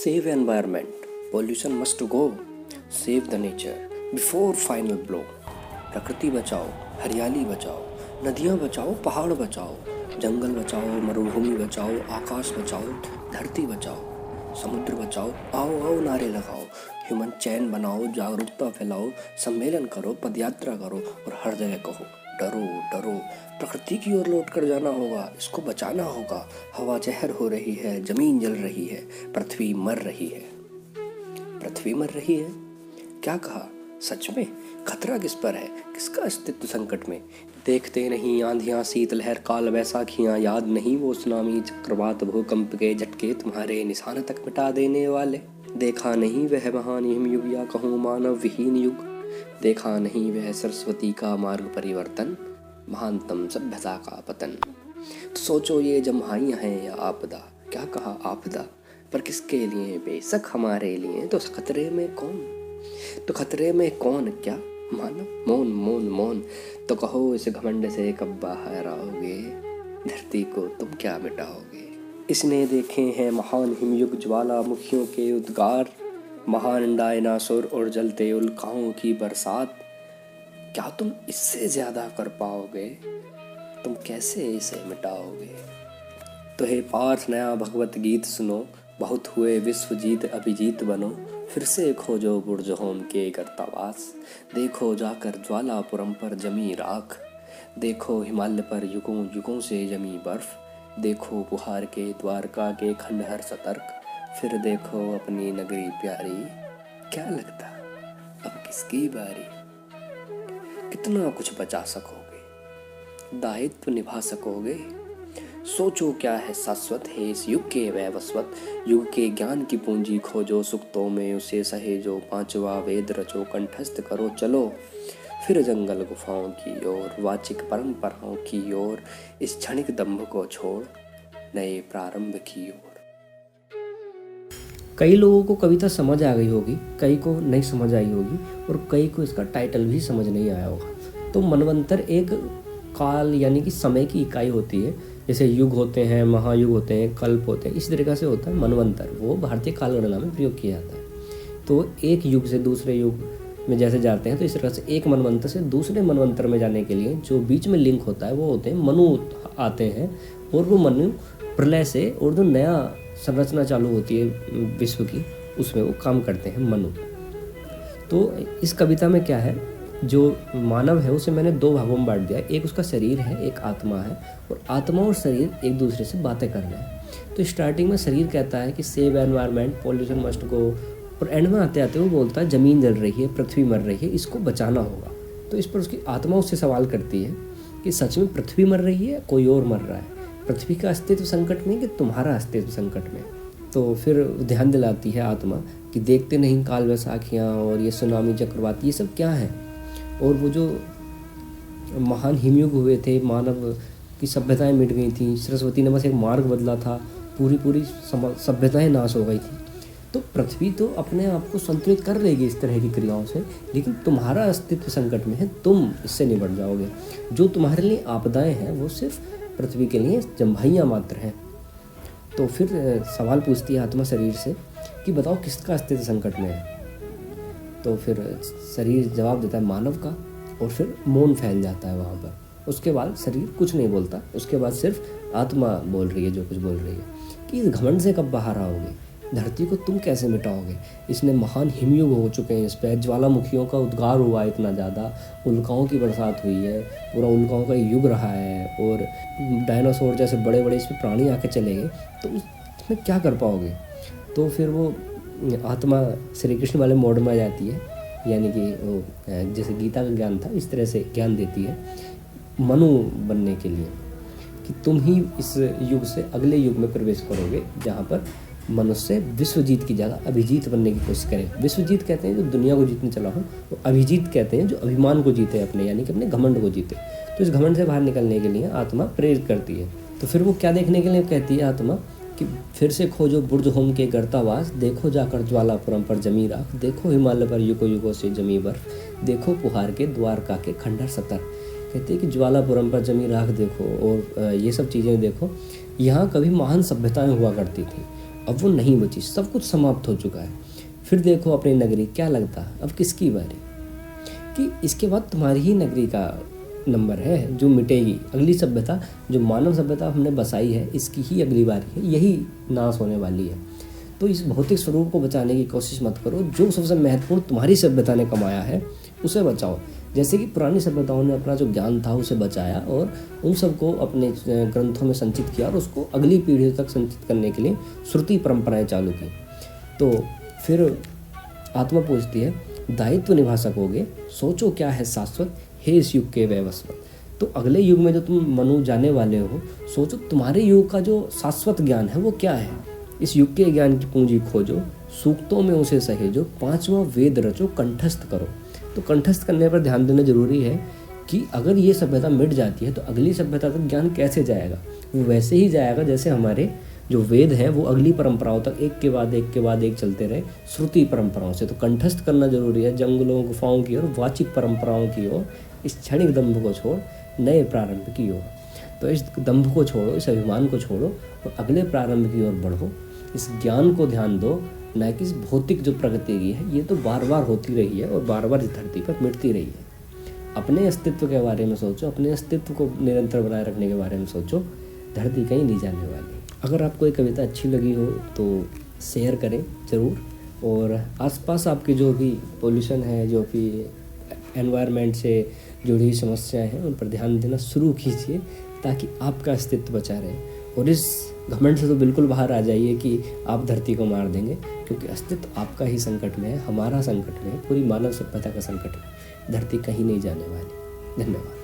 Save environment. Pollution must go. Save the nature before final blow. प्रकृति बचाओ हरियाली बचाओ नदियाँ बचाओ पहाड़ बचाओ जंगल बचाओ मरुभूमि बचाओ आकाश बचाओ धरती बचाओ समुद्र बचाओ आओ आओ नारे लगाओ ह्यूमन चैन बनाओ जागरूकता फैलाओ सम्मेलन करो पदयात्रा करो और हर जगह कहो डरो डरो। प्रकृति की ओर लौट कर जाना होगा, इसको बचाना होगा। हवा जहर हो रही है, ज़मीन जल रही है, पृथ्वी मर रही है। पृथ्वी मर रही है? क्या कहा? सच में? खतरा किस पर है? किसका अस्तित्व संकट में? देखते नहीं आंधियाँ शीतलहर, काल वैसाखियाँ। याद नहीं वो सुनामी चक्रवात भूकंप के झटके तुम्हारे निशान तक मिटा देने वाले? देखा नहीं वह महान हिमयुग या कहूँ मानव विहीन युग? देखा नहीं वह सरस्वती का मार्ग परिवर्तन, महानतम सभ्यता का पतन। तो सोचो ये जमहाइयाँ हैं या आपदा, क्या कहा आपदा? पर किसके लिए बेशक हमारे लिए? तो खतरे में कौन? तो खतरे में कौन क्या? मानो, मौन मौन मौन। तो कहो इस घमंड से कब बाहर आओगे? धरती को तुम क्या मिटाओगे? इसने देखे हैं महान हिमयुग ज्वालामुखियों के उद्गार। महान डायनासोर और जलते उल्काओं की बरसात। क्या तुम इससे ज़्यादा कर पाओगे? तुम कैसे इसे मिटाओगे? तो हे पार्थ, नया भगवत गीत सुनो। बहुत हुए विश्व जीत अभिजीत बनो। फिर से खोजो बुर्ज होम के कर्तावास देखो जाकर ज्वालापुरम पर जमी राख। देखो हिमालय पर युगों युगों से जमी बर्फ़। देखो बुहार के द्वारका के खंडहर सतर्क। फिर देखो अपनी नगरी प्यारी, क्या लगता अब किसकी बारी? कितना कुछ बचा सकोगे, दायित्व निभा सकोगे? सोचो क्या है शाश्वत, है इस युग के वैवस्वत। युग के ज्ञान की पूंजी खोजो, सुक्तों में उसे सहेजो, पांचवा वेद रचो, कंठस्थ करो, चलो। फिर जंगल गुफाओं की ओर, वाचिक परंपराओं की ओर, इस क्षणिक दम्भ को छोड़, नए प्रारंभ की ओर। कई लोगों को कविता समझ आ गई होगी, कई को नहीं समझ आई होगी और कई को इसका टाइटल भी समझ नहीं आया होगा। तो मनवंतर एक काल यानी कि समय की इकाई होती है, जैसे युग होते हैं, महायुग होते हैं, कल्प होते हैं, इस तरीके से होता है मनवंतर। वो भारतीय काल गणना में प्रयोग किया जाता है। तो एक युग से दूसरे युग में जैसे जाते हैं तो इस तरह से एक मनवंतर से दूसरे मनवंतर में जाने के लिए जो बीच में लिंक होता है, वो होते हैं, मनु आते हैं और वो मनु प्रलय से और जो नया संरचना चालू होती है विश्व की, उसमें वो काम करते हैं मनु। तो इस कविता में क्या है? जो मानव है, उसे मैंने दो भागों में बांट दिया एक उसका शरीर है, एक आत्मा है, और आत्मा और शरीर एक दूसरे से बातें कर रहे हैं। तो स्टार्टिंग में शरीर कहता है कि save environment pollution must go और एंड में आते आते वो बोलता है, ज़मीन जल रही है, पृथ्वी मर रही है, इसको बचाना होगा। तो इस पर उसकी आत्मा उससे सवाल करती है कि सच में पृथ्वी मर रही है कोई और मर रहा है? पृथ्वी का अस्तित्व संकट में कि तुम्हारा अस्तित्व संकट में। तो फिर ध्यान दिलाती है आत्मा कि देखते नहीं काल वैसाखियाँ और ये सुनामी चक्रवात, ये सब क्या है? और वो जो महान हिमयुग हुए थे, मानव की सभ्यताएँ मिट गई थी, सरस्वती ने बस एक मार्ग बदला था पूरी पूरी सभ्यताएँ नाश हो गई थी। तो पृथ्वी तो अपने आप को संतुलित कर लेगी इस तरह की क्रियाओं से, लेकिन तुम्हारा अस्तित्व संकट में है, तुम इससे निपट जाओगे। जो तुम्हारे लिए आपदाएँ हैं, वो सिर्फ़ पृथ्वी के लिए जम्भाइयाँ मात्र हैं। तो फिर सवाल पूछती है आत्मा शरीर से कि बताओ किसका अस्तित्व संकट में है? तो फिर शरीर जवाब देता है मानव का और फिर मौन फैल जाता है वहाँ पर। उसके बाद शरीर कुछ नहीं बोलता। उसके बाद सिर्फ़ आत्मा बोल रही है, जो कुछ बोल रही है कि इस घमंड से कब बाहर आओगे? धरती को तुम कैसे मिटाओगे? इसने महान हिमयुग हो चुके हैं इस पर ज्वालामुखियों का उद्गार हुआ इतना ज़्यादा। उल्काओं की बरसात हुई है। पूरा उल्काओं का युग रहा है और डायनासोर जैसे बड़े बड़े इसमें प्राणी आके चले गए। तो उसमें क्या कर पाओगे? तो फिर वो आत्मा श्री कृष्ण वाले मोड में आ जाती है। यानी कि वो जैसे गीता का ज्ञान था, इस तरह से ज्ञान देती है मनु बनने के लिए कि तुम ही इस युग से अगले युग में प्रवेश करोगे, जहाँ पर मनुष्य विश्वजीत की जगह अभिजीत बनने की कोशिश करें। विश्वजीत कहते हैं जो दुनिया को जीतने चला हो तो अभिजीत कहते हैं जो अभिमान को जीते अपने, यानी कि अपने घमंड को जीते। तो इस घमंड से बाहर निकलने के लिए आत्मा प्रेरित करती है। तो फिर वो क्या देखने के लिए कहती है आत्मा कि फिर से खोजो बुर्ज होम के गर्तावास, देखो जाकर ज्वालापुरम पर जमी राख देखो हिमालय पर युगो युगो से जमी बर्फ़, देखो पुहार के द्वारका के खंडर सतर कहते हैं कि ज्वालापुरम पर जमी राख देखो और ये सब चीज़ें देखो। यहाँ कभी महान सभ्यताएँ हुआ करती थी। अब वो नहीं बची सब कुछ समाप्त हो चुका है। फिर देखो अपनी नगरी क्या लगता है। अब किसकी बारी? कि इसके बाद तुम्हारी ही नगरी का नंबर है, जो मिटेगी। अगली सभ्यता, जो मानव सभ्यता हमने बसाई है, इसकी ही अगली बारी है। यही नाश होने वाली है। तो इस भौतिक स्वरूप को बचाने की कोशिश मत करो। जो सबसे महत्वपूर्ण तुम्हारी सभ्यता ने कमाया है, उसे बचाओ। जैसे कि पुरानी सभ्यताओं ने अपना जो ज्ञान था, उसे बचाया और उन सबको अपने ग्रंथों में संचित किया और उसको अगली पीढ़ी तक संचित करने के लिए श्रुति परंपराएँ चालू की। तो फिर आत्मा पूछती है, दायित्व निभा सकोगे सोचो क्या है शाश्वत? हे इस युग के व्यवस्वत तो अगले युग में जो तुम मनु जाने वाले हो, सोचो तुम्हारे युग का जो शाश्वत ज्ञान है, वो क्या है? इस युग के ज्ञान की पूंजी खोजो, सूक्तों में उसे सहेजो, पांचवा वेद रचो, कंठस्थ करो। तो कंठस्थ करने पर ध्यान देना ज़रूरी है कि अगर ये सभ्यता मिट जाती है तो अगली सभ्यता तक ज्ञान कैसे जाएगा? वो वैसे ही जाएगा जैसे हमारे जो वेद हैं, वो अगली परंपराओं तक एक के बाद एक के बाद एक चलते रहे, श्रुति परंपराओं से। तो कंठस्थ करना ज़रूरी है, जंगलों, गुफाओं की ओर, वाचिक परंपराओं की ओर, इस क्षणिक दम्भ को छोड़, नए प्रारंभ की ओर। तो इस दम्भ को छोड़ो, इस अभिमान को छोड़ो और अगले प्रारंभ की ओर बढ़ो। इस ज्ञान को ध्यान दो, न कि इस भौतिक जो प्रगति की है, ये तो बार बार होती रही है और बार बार इस धरती पर मिटती रही है। अपने अस्तित्व के बारे में सोचो, अपने अस्तित्व को निरंतर बनाए रखने के बारे में सोचो, धरती कहीं नहीं जाने वाली। अगर आपको ये कविता अच्छी लगी हो तो शेयर करें ज़रूर। और आसपास आपकी जो भी पोल्यूशन है, जो भी एनवायरनमेंट से जुड़ी समस्याएँ हैं, उन पर ध्यान देना शुरू कीजिए, ताकि आपका अस्तित्व बचा रहे। और इस घमंड से तो बिल्कुल बाहर आ जाइए कि आप धरती को मार देंगे, क्योंकि अस्तित्व आपका ही संकट में है, हमारा संकट में पूरी मानव सभ्यता का संकट में धरती कहीं नहीं जाने वाली। धन्यवाद।